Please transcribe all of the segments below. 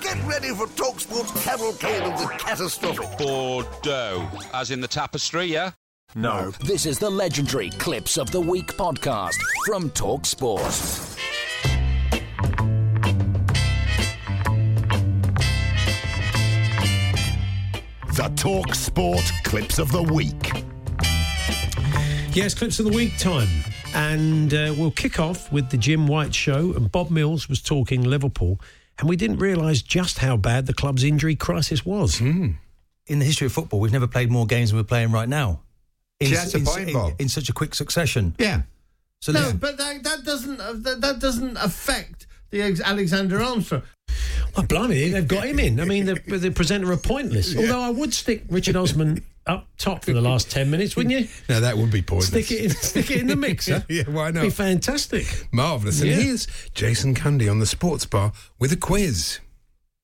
Get ready for TalkSport's cavalcade of the catastrophic. Bordeaux, as in the tapestry, yeah? No. This is the legendary Clips of the Week podcast from TalkSport. The TalkSport clips of the week. Yes, clips of the week time. And uh, we'll kick off with the Jim White show. And Bob Mills was talking Liverpool. And we didn't realise just how bad the club's injury crisis was. In the history of football, we've never played more games than we're playing right now. In, See, that's a point, in- Bob. in such a quick succession. Yeah. So No, this- but that, that doesn't uh, that, that doesn't affect the ex- Alexander Armstrong. Well, blimey, they've got him in. I mean, the, the presenter are pointless. Although I would stick Richard Osman up top for the last 10 minutes, wouldn't you? now, that would be pointless. Stick it in, stick it in the mixer. yeah, why not? Be fantastic. Marvellous. And Yeah. here's Jason Cundy on the sports bar with a quiz.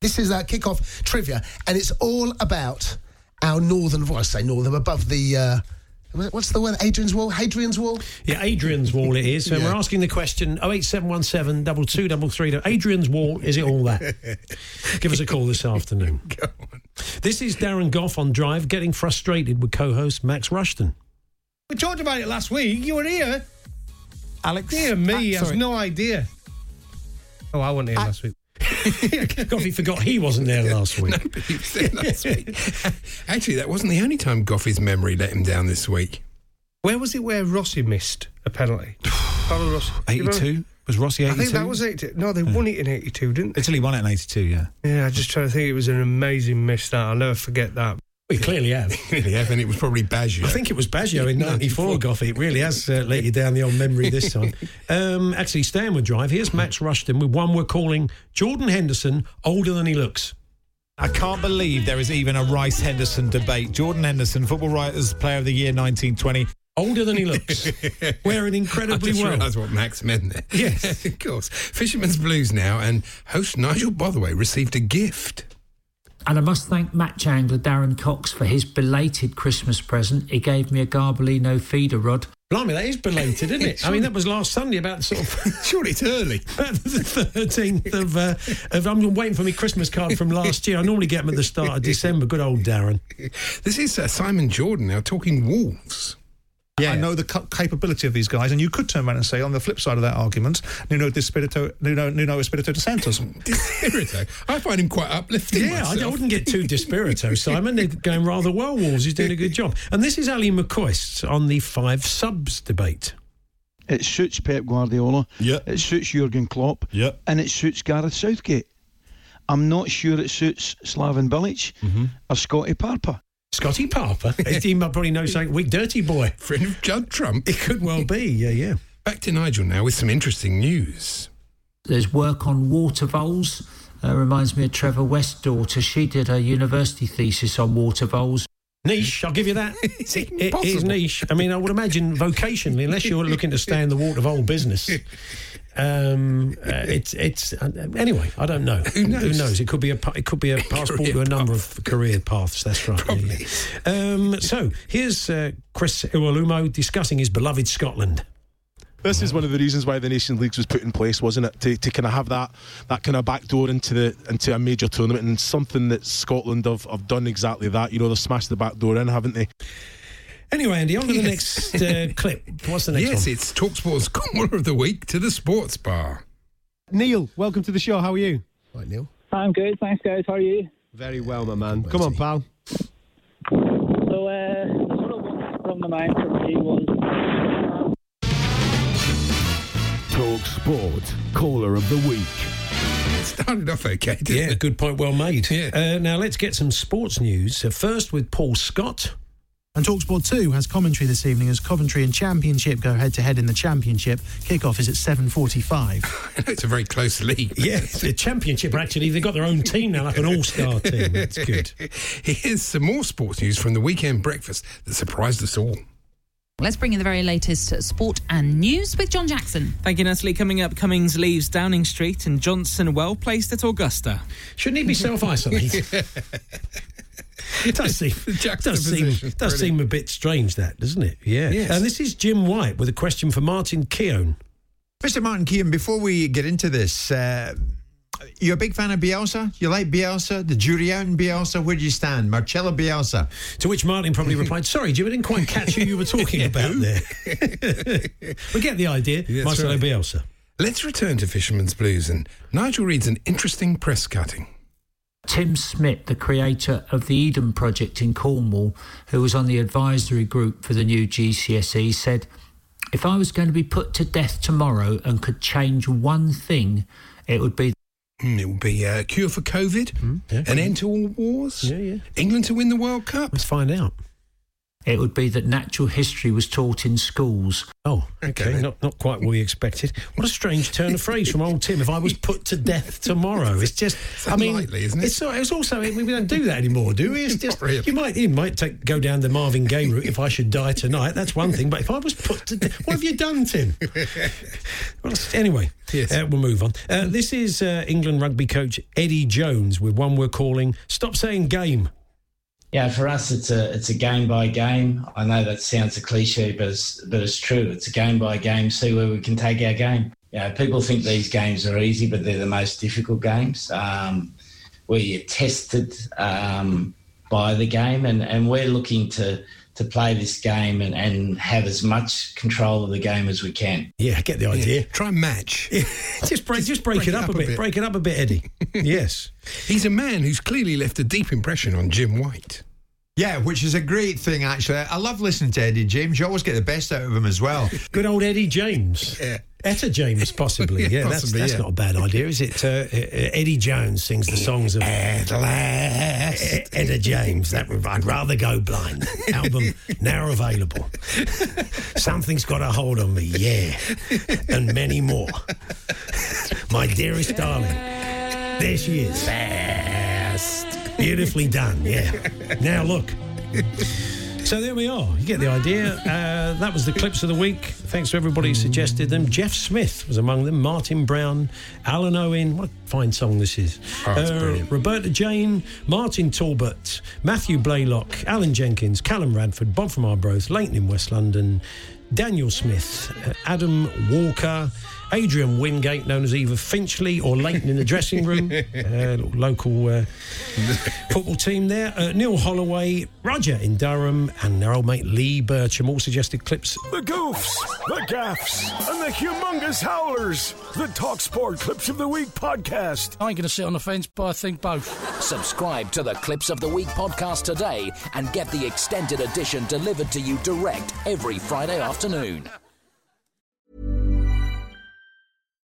This is our kick-off trivia, and it's all about our northern wall. I say northern, above the. Uh, what's the word? Adrian's wall. Hadrian's wall. Yeah, Adrian's Wall it is. So we're asking the question 08717 2233. Adrian's Wall, is it all that? Give us a call this afternoon. This is Darren Gough on Drive getting frustrated with co host Max Rushton. We talked about it last week. You were here. Alex. Dear me, Ah, he has no idea. Oh, I wasn't here last week. Goffy forgot he wasn't there last week. But he was there last week. Actually, that wasn't the only time Goffy's memory let him down this week. Where was it where Rossi missed a penalty? Carlo Rossi. 82? Was Rossi I think that was 82. No, they won it in 82, didn't they? Italy won it in 82, yeah. Yeah, I just trying to think. It was an amazing miss. That I'll never forget that. We clearly have. Really, yeah, and it was probably Baggio. I think it was Baggio in 94, Goffy. It really has uh, let you down the old memory this time. Um, actually, staying with Drive, here's Max Rushton with one we're calling Jordan Henderson older than he looks. I can't believe there is even a Rice Henderson debate. Jordan Henderson, Football Writers Player of the Year 1920. Older than he looks. Wearing I incredibly just well. realised what Max meant there. Yes. of course. Fisherman's Blues now, and host Nigel Botherway received a gift. And I must thank match angler Darren Cox for his belated Christmas present. He gave me a Garbolino feeder rod. Blimey, that is belated, isn't it? I mean, that was last Sunday, about sort of Surely it's early. about the thirteenth of, uh, of. I'm waiting for my Christmas card from last year. I normally get them at the start of December. Good old Darren. This is uh, Simon Jordan now talking Wolves. I know the ca- capability of these guys, and you could turn around and say, on the flip side of that argument, Nuno Espirito, Nuno, Nuno Espirito de Santos. Espirito. I find him quite uplifting. Yeah, I, myself. I wouldn't get too dispirito, Simon. They're going rather well, Wolves. He's doing a good job. And this is Ally McCoist on the five subs debate. It suits Pep Guardiola. Yeah. It suits Jurgen Klopp. Yeah. And it suits Gareth Southgate. I'm not sure it suits Slaven Bilic mm-hmm. or Scotty Parper. Scotty Parper. he might probably knows something. Weak dirty boy. Friend of Judd Trump. It could well be. Yeah, yeah. Back to Nigel now with some interesting news. There's work on water voles. Uh, reminds me of Trevor West's daughter. She did her university thesis on water voles. Niche, I'll give you that. It's It- it is niche. I mean, I would imagine vocationally, unless you're looking to stay in the water of old business. Um, uh, it's it's uh, anyway. I don't know. Who knows? It could be a it could be a passport to a number of career paths. That's right. Probably. Um, so here's uh, Chris Iwelumo discussing his beloved Scotland. This is one of the reasons why the Nations Leagues was put in place, wasn't it? To, to kind of have that that kind of backdoor into the into a major tournament and something that Scotland have, have done exactly that. You know, they've smashed the back door in, haven't they? Anyway, Andy, on to the next uh, clip. What's the next yes, one? it's Talksport's Corner of the Week to the Sports Bar. Neil, welcome to the show. How are you? Right, Neil. I'm good, thanks, guys. How are you? Very well, my man. Come on, pal. So, uh, the sort of one from the mind for me was Sport, caller of the week. It started off okay, didn't Yeah, it? good point. Well made. Uh, now let's get some sports news. Uh, first with Paul Scott. And Talksport 2 has commentary this evening as Coventry and Championship go head to head in the Championship. Kickoff is at 7.45. it's a very close league. Yeah, the championship actually they've got their own team now, like an all-star team. That's good. Here's some more sports news from the weekend breakfast that surprised us all. Let's bring you the very latest sport and news with John Jackson. Thank you, Natalie. Coming up, Cummings leaves Downing Street and Johnson well placed at Augusta. Shouldn't he be self-isolated? It does seem, does seem, does seem a bit strange, that doesn't it? Yeah. Yes. And this is Jim White with a question for Martin Keown. Mr. Martin Keane, before we get into this, uh, you're a big fan of Bielsa? You like Bielsa? The jury out in Bielsa? Where do you stand? Marcelo Bielsa. To which Martin probably replied, "Sorry, Jim, I didn't quite catch who you were talking about there." we get the idea. That's Marcelo right. Bielsa. Let's return to Fisherman's Blues and Nigel reads an interesting press cutting. Tim Smith, the creator of the Eden Project in Cornwall, who was on the advisory group for the new GCSE, said, If I was going to be put to death tomorrow and could change one thing, it would be. Hmm, It will be a cure for COVID, an end to all wars, England to win the World Cup. Let's find out. It would be that natural history was taught in schools. Oh, okay. Not not quite what we expected. What a strange turn of phrase from old Tim. If I was put to death tomorrow, it's just. I mean, unlikely, isn't it? It's, it's also we don't do that anymore, do we? It's just you might you might take go down the Marvin Gaye route. If I should die tonight, that's one thing. But if I was put to death, what have you done, Tim? Well, anyway, uh, we'll move on. Uh, this is uh, England rugby coach Eddie Jones with one we're calling "Stop Saying Game." Yeah, for us, it's a it's a game by game. I know that sounds a cliche, but it's but it's true. It's a game by game. See where we can take our game. Yeah, people think these games are easy, but they're the most difficult games. Um, where you're tested um, by the game, and, and we're looking to to play this game and, and have as much control of the game as we can. Yeah, I get the idea. Try and match. just break just break, it up, a bit. Break it up a bit, Eddie. yes. He's a man who's clearly left a deep impression on Jim White. Yeah, which is a great thing, actually. I love listening to Eddie James. You always get the best out of him as well. Good old Eddie James. Yeah. Etta James, possibly. Yeah, yeah, possibly, that's, that's yeah. not a bad idea, is it? Uh, uh, Eddie Jones sings the songs of At last. Etta James. That would, I'd rather go blind. Album now available. Something's got a hold on me, yeah, and many more. My dearest darling, there she is. Fast. Beautifully done, yeah. Now look. So there we are. You get the idea. Uh, that was the clips of the week. Thanks to everybody who suggested them. Jeff Smith was among them. Martin Brown, Alan Owen. What a fine song this is. Oh, it's Uh, brilliant. Roberta Jane, Martin Talbot, Matthew Blaylock, Alan Jenkins, Callum Radford, Bob from Arbroath, Leighton in West London, Daniel Smith, uh, Adam Walker, Adrian Wingate, known as either Finchley or Leighton in the dressing room, uh, local uh, football team there. Uh, Neil Holloway, Roger in Durham, and their old mate Lee Bircham all suggested clips. The goofs, the gaffs, and the humongous howlers. The Talksport Clips of the Week podcast. I ain't going to sit on the fence, but I think both. Subscribe to the Clips of the Week podcast today and get the extended edition delivered to you direct every Friday afternoon.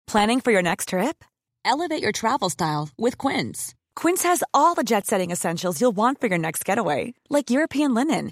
Planning for your next trip? Elevate your travel style with Quince. Quince has all the jet setting essentials you'll want for your next getaway, like European linen,